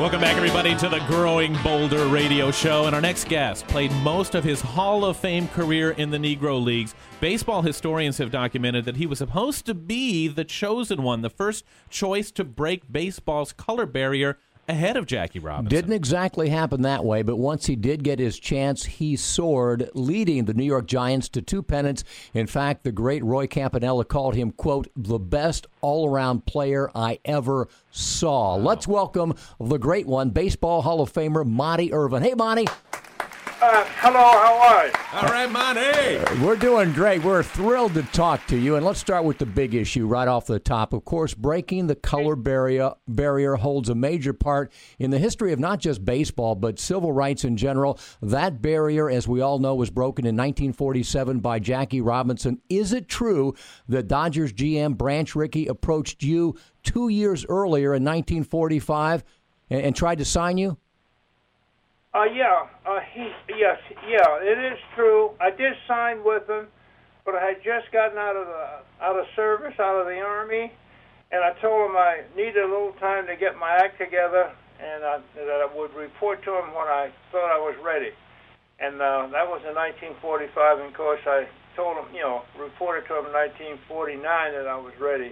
Welcome back, everybody, to the Growing Bolder radio show. And our next guest played most of his Hall of Fame career in the Negro Leagues. Baseball historians have documented that he was supposed to be the chosen one, the first choice to break baseball's color barrier ahead of Jackie Robinson. Didn't exactly happen that way, but once he did get his chance, he soared, leading the New York Giants to two pennants. In fact, the great Roy Campanella called him, quote, the best all around player I ever saw. Wow. Let's welcome the great one, Baseball Hall of Famer Monte Irvin. Hey, Monte. Uh, hello, how are you? All right, Monte. Uh, we're doing great. We're thrilled to talk to you. And let's start with the big issue right off the top. Of course, breaking the color barrier, barrier holds a major part in the history of not just baseball, but civil rights in general. That barrier, as we all know, was broken in 1947 by Jackie Robinson. Is it true that Dodgers GM Branch Rickey approached you two years earlier in 1945 and, and tried to sign you? Uh, yeah, uh, he, yes, yeah, it is true. I did sign with him, but I had just gotten out of the out of service, out of the army, and I told him I needed a little time to get my act together, and I, that I would report to him when I thought I was ready. And uh, that was in 1945. And of course, I told him, you know, reported to him in 1949 that I was ready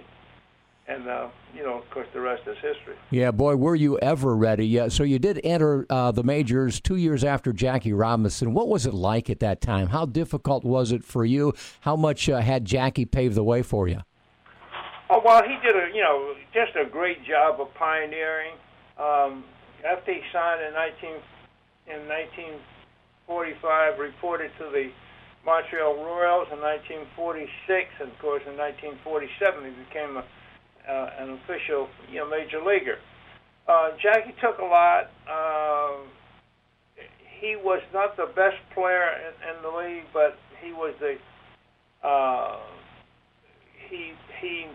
and uh, you know, of course, the rest is history. Yeah, boy, were you ever ready? Yeah, so you did enter uh, the majors two years after Jackie Robinson. What was it like at that time? How difficult was it for you? How much uh, had Jackie paved the way for you? Oh well, he did a you know just a great job of pioneering. Um, after he signed in 19 in 1945, reported to the Montreal Royals in 1946, and of course in 1947 he became a uh, an official, you know, major leaguer. Uh, Jackie took a lot. Uh, he was not the best player in, in the league, but he was the uh, he he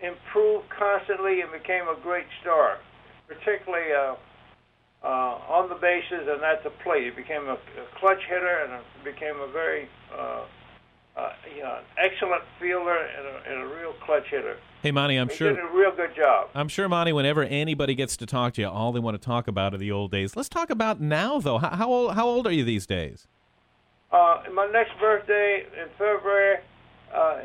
improved constantly and became a great star, particularly uh, uh, on the bases and at the plate. He became a, a clutch hitter and a, became a very uh, uh, you know, an excellent fielder and a, and a real clutch hitter. Hey, Monte, I'm sure he sure did a real good job. I'm sure, Monte. Whenever anybody gets to talk to you, all they want to talk about are the old days. Let's talk about now, though. How, how old? How old are you these days? Uh, my next birthday in February uh,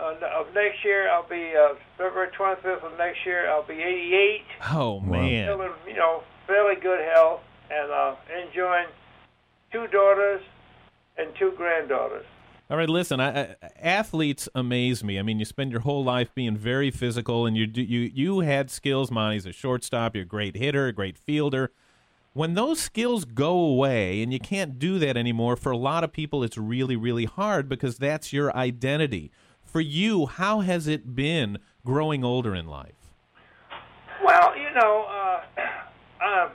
of next year, I'll be uh, February 25th of next year. I'll be 88. Oh man! Still in, you know, fairly good health and uh, enjoying two daughters and two granddaughters. All right, listen. I, I, athletes amaze me. I mean, you spend your whole life being very physical, and you you you had skills. Monte's a shortstop. You're a great hitter, a great fielder. When those skills go away, and you can't do that anymore, for a lot of people, it's really really hard because that's your identity. For you, how has it been growing older in life? Well, you know, uh, uh,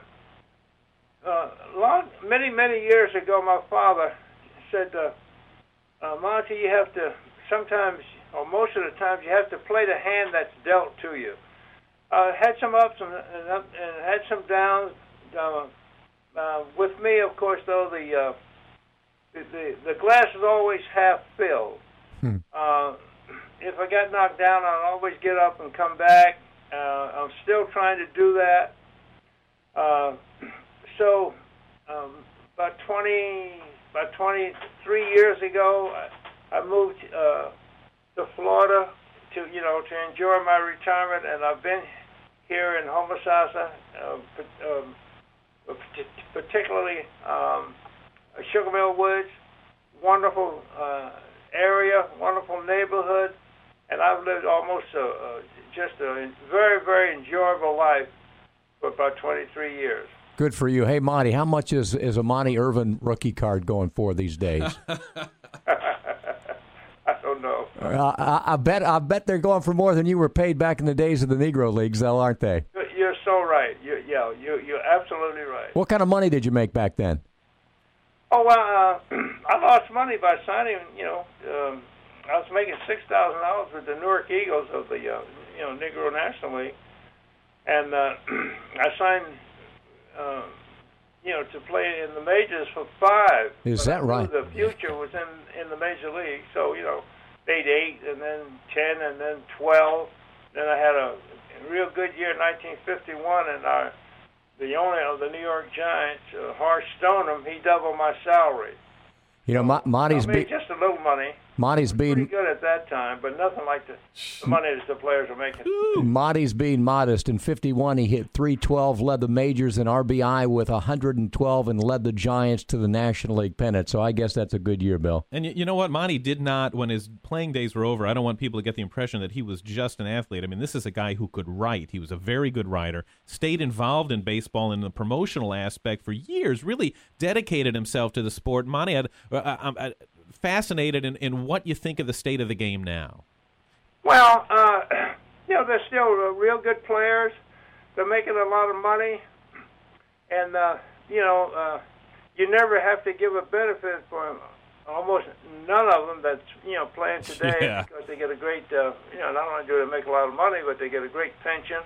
uh, long many many years ago, my father said. Uh, uh, Monte, you have to sometimes, or most of the times, you have to play the hand that's dealt to you. Uh, had some ups and, and, up, and had some downs. Uh, uh, with me, of course, though the uh, the, the the glass is always half filled. Hmm. Uh, if I got knocked down, I'll always get up and come back. Uh, I'm still trying to do that. Uh, so, um, about 20, about 23 years ago, I, moved uh, to Florida to you know to enjoy my retirement, and I've been here in Homosassa, uh, um, particularly um, Sugar Mill Woods, wonderful uh, area, wonderful neighborhood, and I've lived almost a, a, just a very very enjoyable life for about 23 years. Good for you. Hey, Monte, how much is, is a Monte Irvin rookie card going for these days? I don't know. Uh, I, I, bet I bet they're going for more than you were paid back in the days of the Negro Leagues, though, aren't they? You're so right. You, yeah, you, you're absolutely right. What kind of money did you make back then? Oh well, uh, I lost money by signing. You know, um, I was making six thousand dollars with the Newark Eagles of the uh, you know Negro National League, and uh, I signed uh, you know, to play in the majors for five. Is that right? The future was in in the major league, so you know, eight, eight, and then ten, and then twelve. Then I had a real good year, in 1951, and our the owner of the New York Giants, uh, Horace Stoneham, he doubled my salary. You know, Monte's I mean, be- just a little money. Monte's being Pretty good at that time, but nothing like the, the money that the players are making. Monte's being modest. In 51, he hit 312, led the majors in RBI with 112, and led the Giants to the National League pennant. So I guess that's a good year, Bill. And you, you know what? Monte did not, when his playing days were over, I don't want people to get the impression that he was just an athlete. I mean, this is a guy who could write. He was a very good writer, stayed involved in baseball in the promotional aspect for years, really dedicated himself to the sport. Monte, had, uh, I'm uh, fascinated in, in what you think of the state of the game now. Well, uh, you know, they're still uh, real good players. They're making a lot of money, and uh, you know, uh, you never have to give a benefit for almost none of them that's you know playing today Yeah. because they get a great, uh, you know, not only do they make a lot of money, but they get a great pension,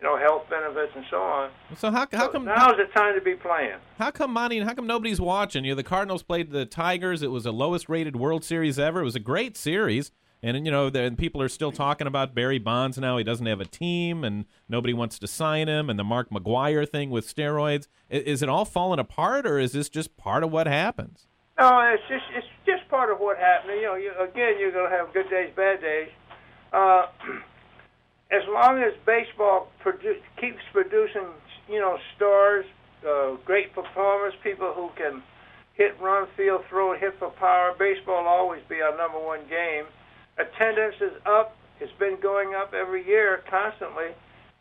you know, health benefits and so on. So how, how So come now's the time to be playing? How come Monte? How come nobody's watching? You know, the Cardinals played the Tigers. It was the lowest rated World Series ever. It was a great series, and you know, the, and people are still talking about Barry Bonds now. He doesn't have a team, and nobody wants to sign him. And the Mark McGwire thing with steroids. I- Is it all falling apart, or is this just part of what happens? No, it's just it's just part of what happened. You know, you, again, you're going to have good days, bad days. Uh, as long as baseball produ- keeps producing, you know, stars, uh, great performers, people who can hit, run, field, throw, hit for power, baseball will always be our number one game. Attendance is up. It's been going up every year constantly,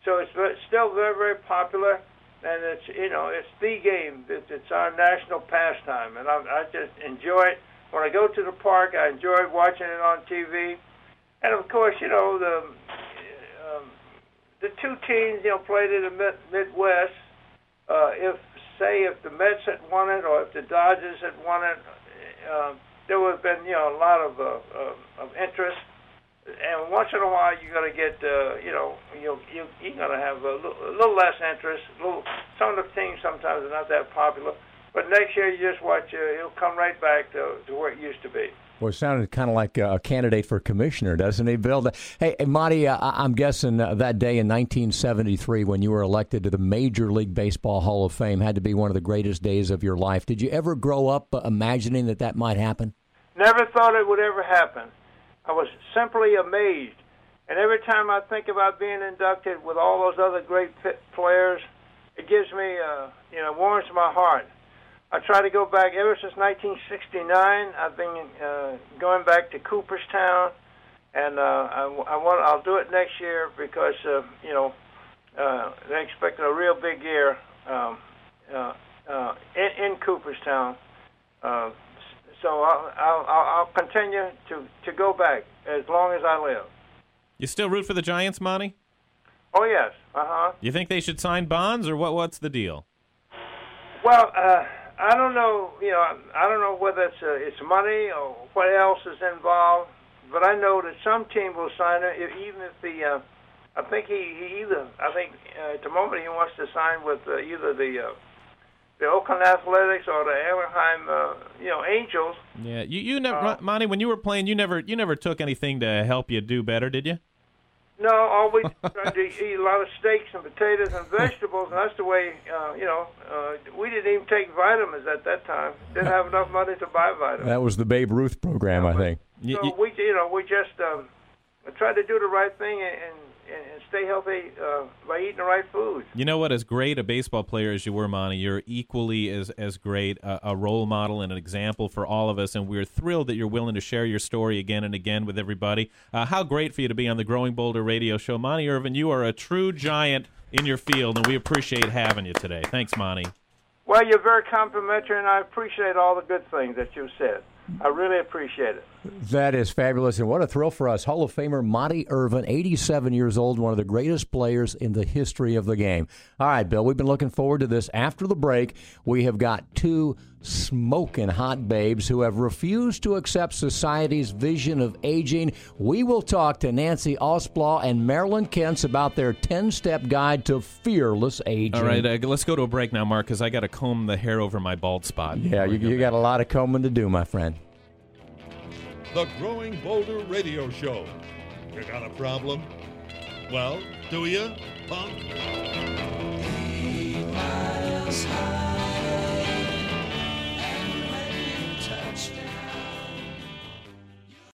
so it's still very, very popular and it's you know it's the game. It's, it's our national pastime, and I, I just enjoy it. When I go to the park, I enjoy watching it on TV, and of course, you know the two teams you know played in the mid- Midwest. Uh, if say if the Mets had won it, or if the Dodgers had won it, uh, there would have been you know a lot of uh, uh, of interest and once in a while you're to get, uh, you know, you you you're to have a little, little less interest. A little, some of the teams sometimes are not that popular, but next year you just watch, uh, it'll come right back to, to where it used to be. Well, it sounded kind of like a candidate for commissioner, doesn't he, Bill? Hey, Monte, uh, I'm guessing uh, that day in 1973 when you were elected to the Major League Baseball Hall of Fame had to be one of the greatest days of your life. Did you ever grow up uh, imagining that that might happen? Never thought it would ever happen. I was simply amazed. And every time I think about being inducted with all those other great players, it gives me, uh, you know, warms my heart. I try to go back ever since 1969. I've been uh, going back to Cooperstown, and uh, I, I want I'll do it next year because uh, you know uh, they're expecting a real big year um, uh, uh, in, in Cooperstown. Uh, so I'll, I'll, I'll continue to, to go back as long as I live. You still root for the Giants, Monte? Oh yes, uh huh. You think they should sign Bonds, or what? What's the deal? Well, uh, I don't know. You know, I don't know whether it's uh, it's money or what else is involved. But I know that some team will sign it, even if the. Uh, I think he, he either. I think uh, at the moment he wants to sign with uh, either the uh, the Oakland Athletics or the Anaheim, uh, you know, Angels. Yeah, you you never, Uh, Monte. When you were playing, you never you never took anything to help you do better, did you? No, always tried to eat a lot of steaks and potatoes and vegetables, and that's the way. Uh, you know, uh, we didn't even take vitamins at that time. Didn't have enough money to buy vitamins. That was the Babe Ruth program, I think. You- So you- we, you know, we just um, try to do the right thing and and, and stay healthy uh, by eating the right foods. You know what? As great a baseball player as you were, Monte, you're equally as as great a, a role model and an example for all of us. And we're thrilled that you're willing to share your story again and again with everybody. Uh, how great for you to be on the Growing Bolder Radio Show, Monte Irvin. You are a true giant in your field, and we appreciate having you today. Thanks, Monte. Well, you're very complimentary, and I appreciate all the good things that you said. I really appreciate it. That is fabulous, and what a thrill for us. Hall of Famer Monte Irvin, 87 years old, one of the greatest players in the history of the game. All right, Bill, we've been looking forward to this. After the break, we have got two smoking hot babes who have refused to accept society's vision of aging. We will talk to Nancy Osplaw and Marilyn Kentz about their 10 step guide to fearless aging. All right, uh, let's go to a break now, Mark, because I got to comb the hair over my bald spot. Yeah, you, you got a lot of combing to do, my friend the Growing Bolder Radio Show. You got a problem? Well, do you, punk?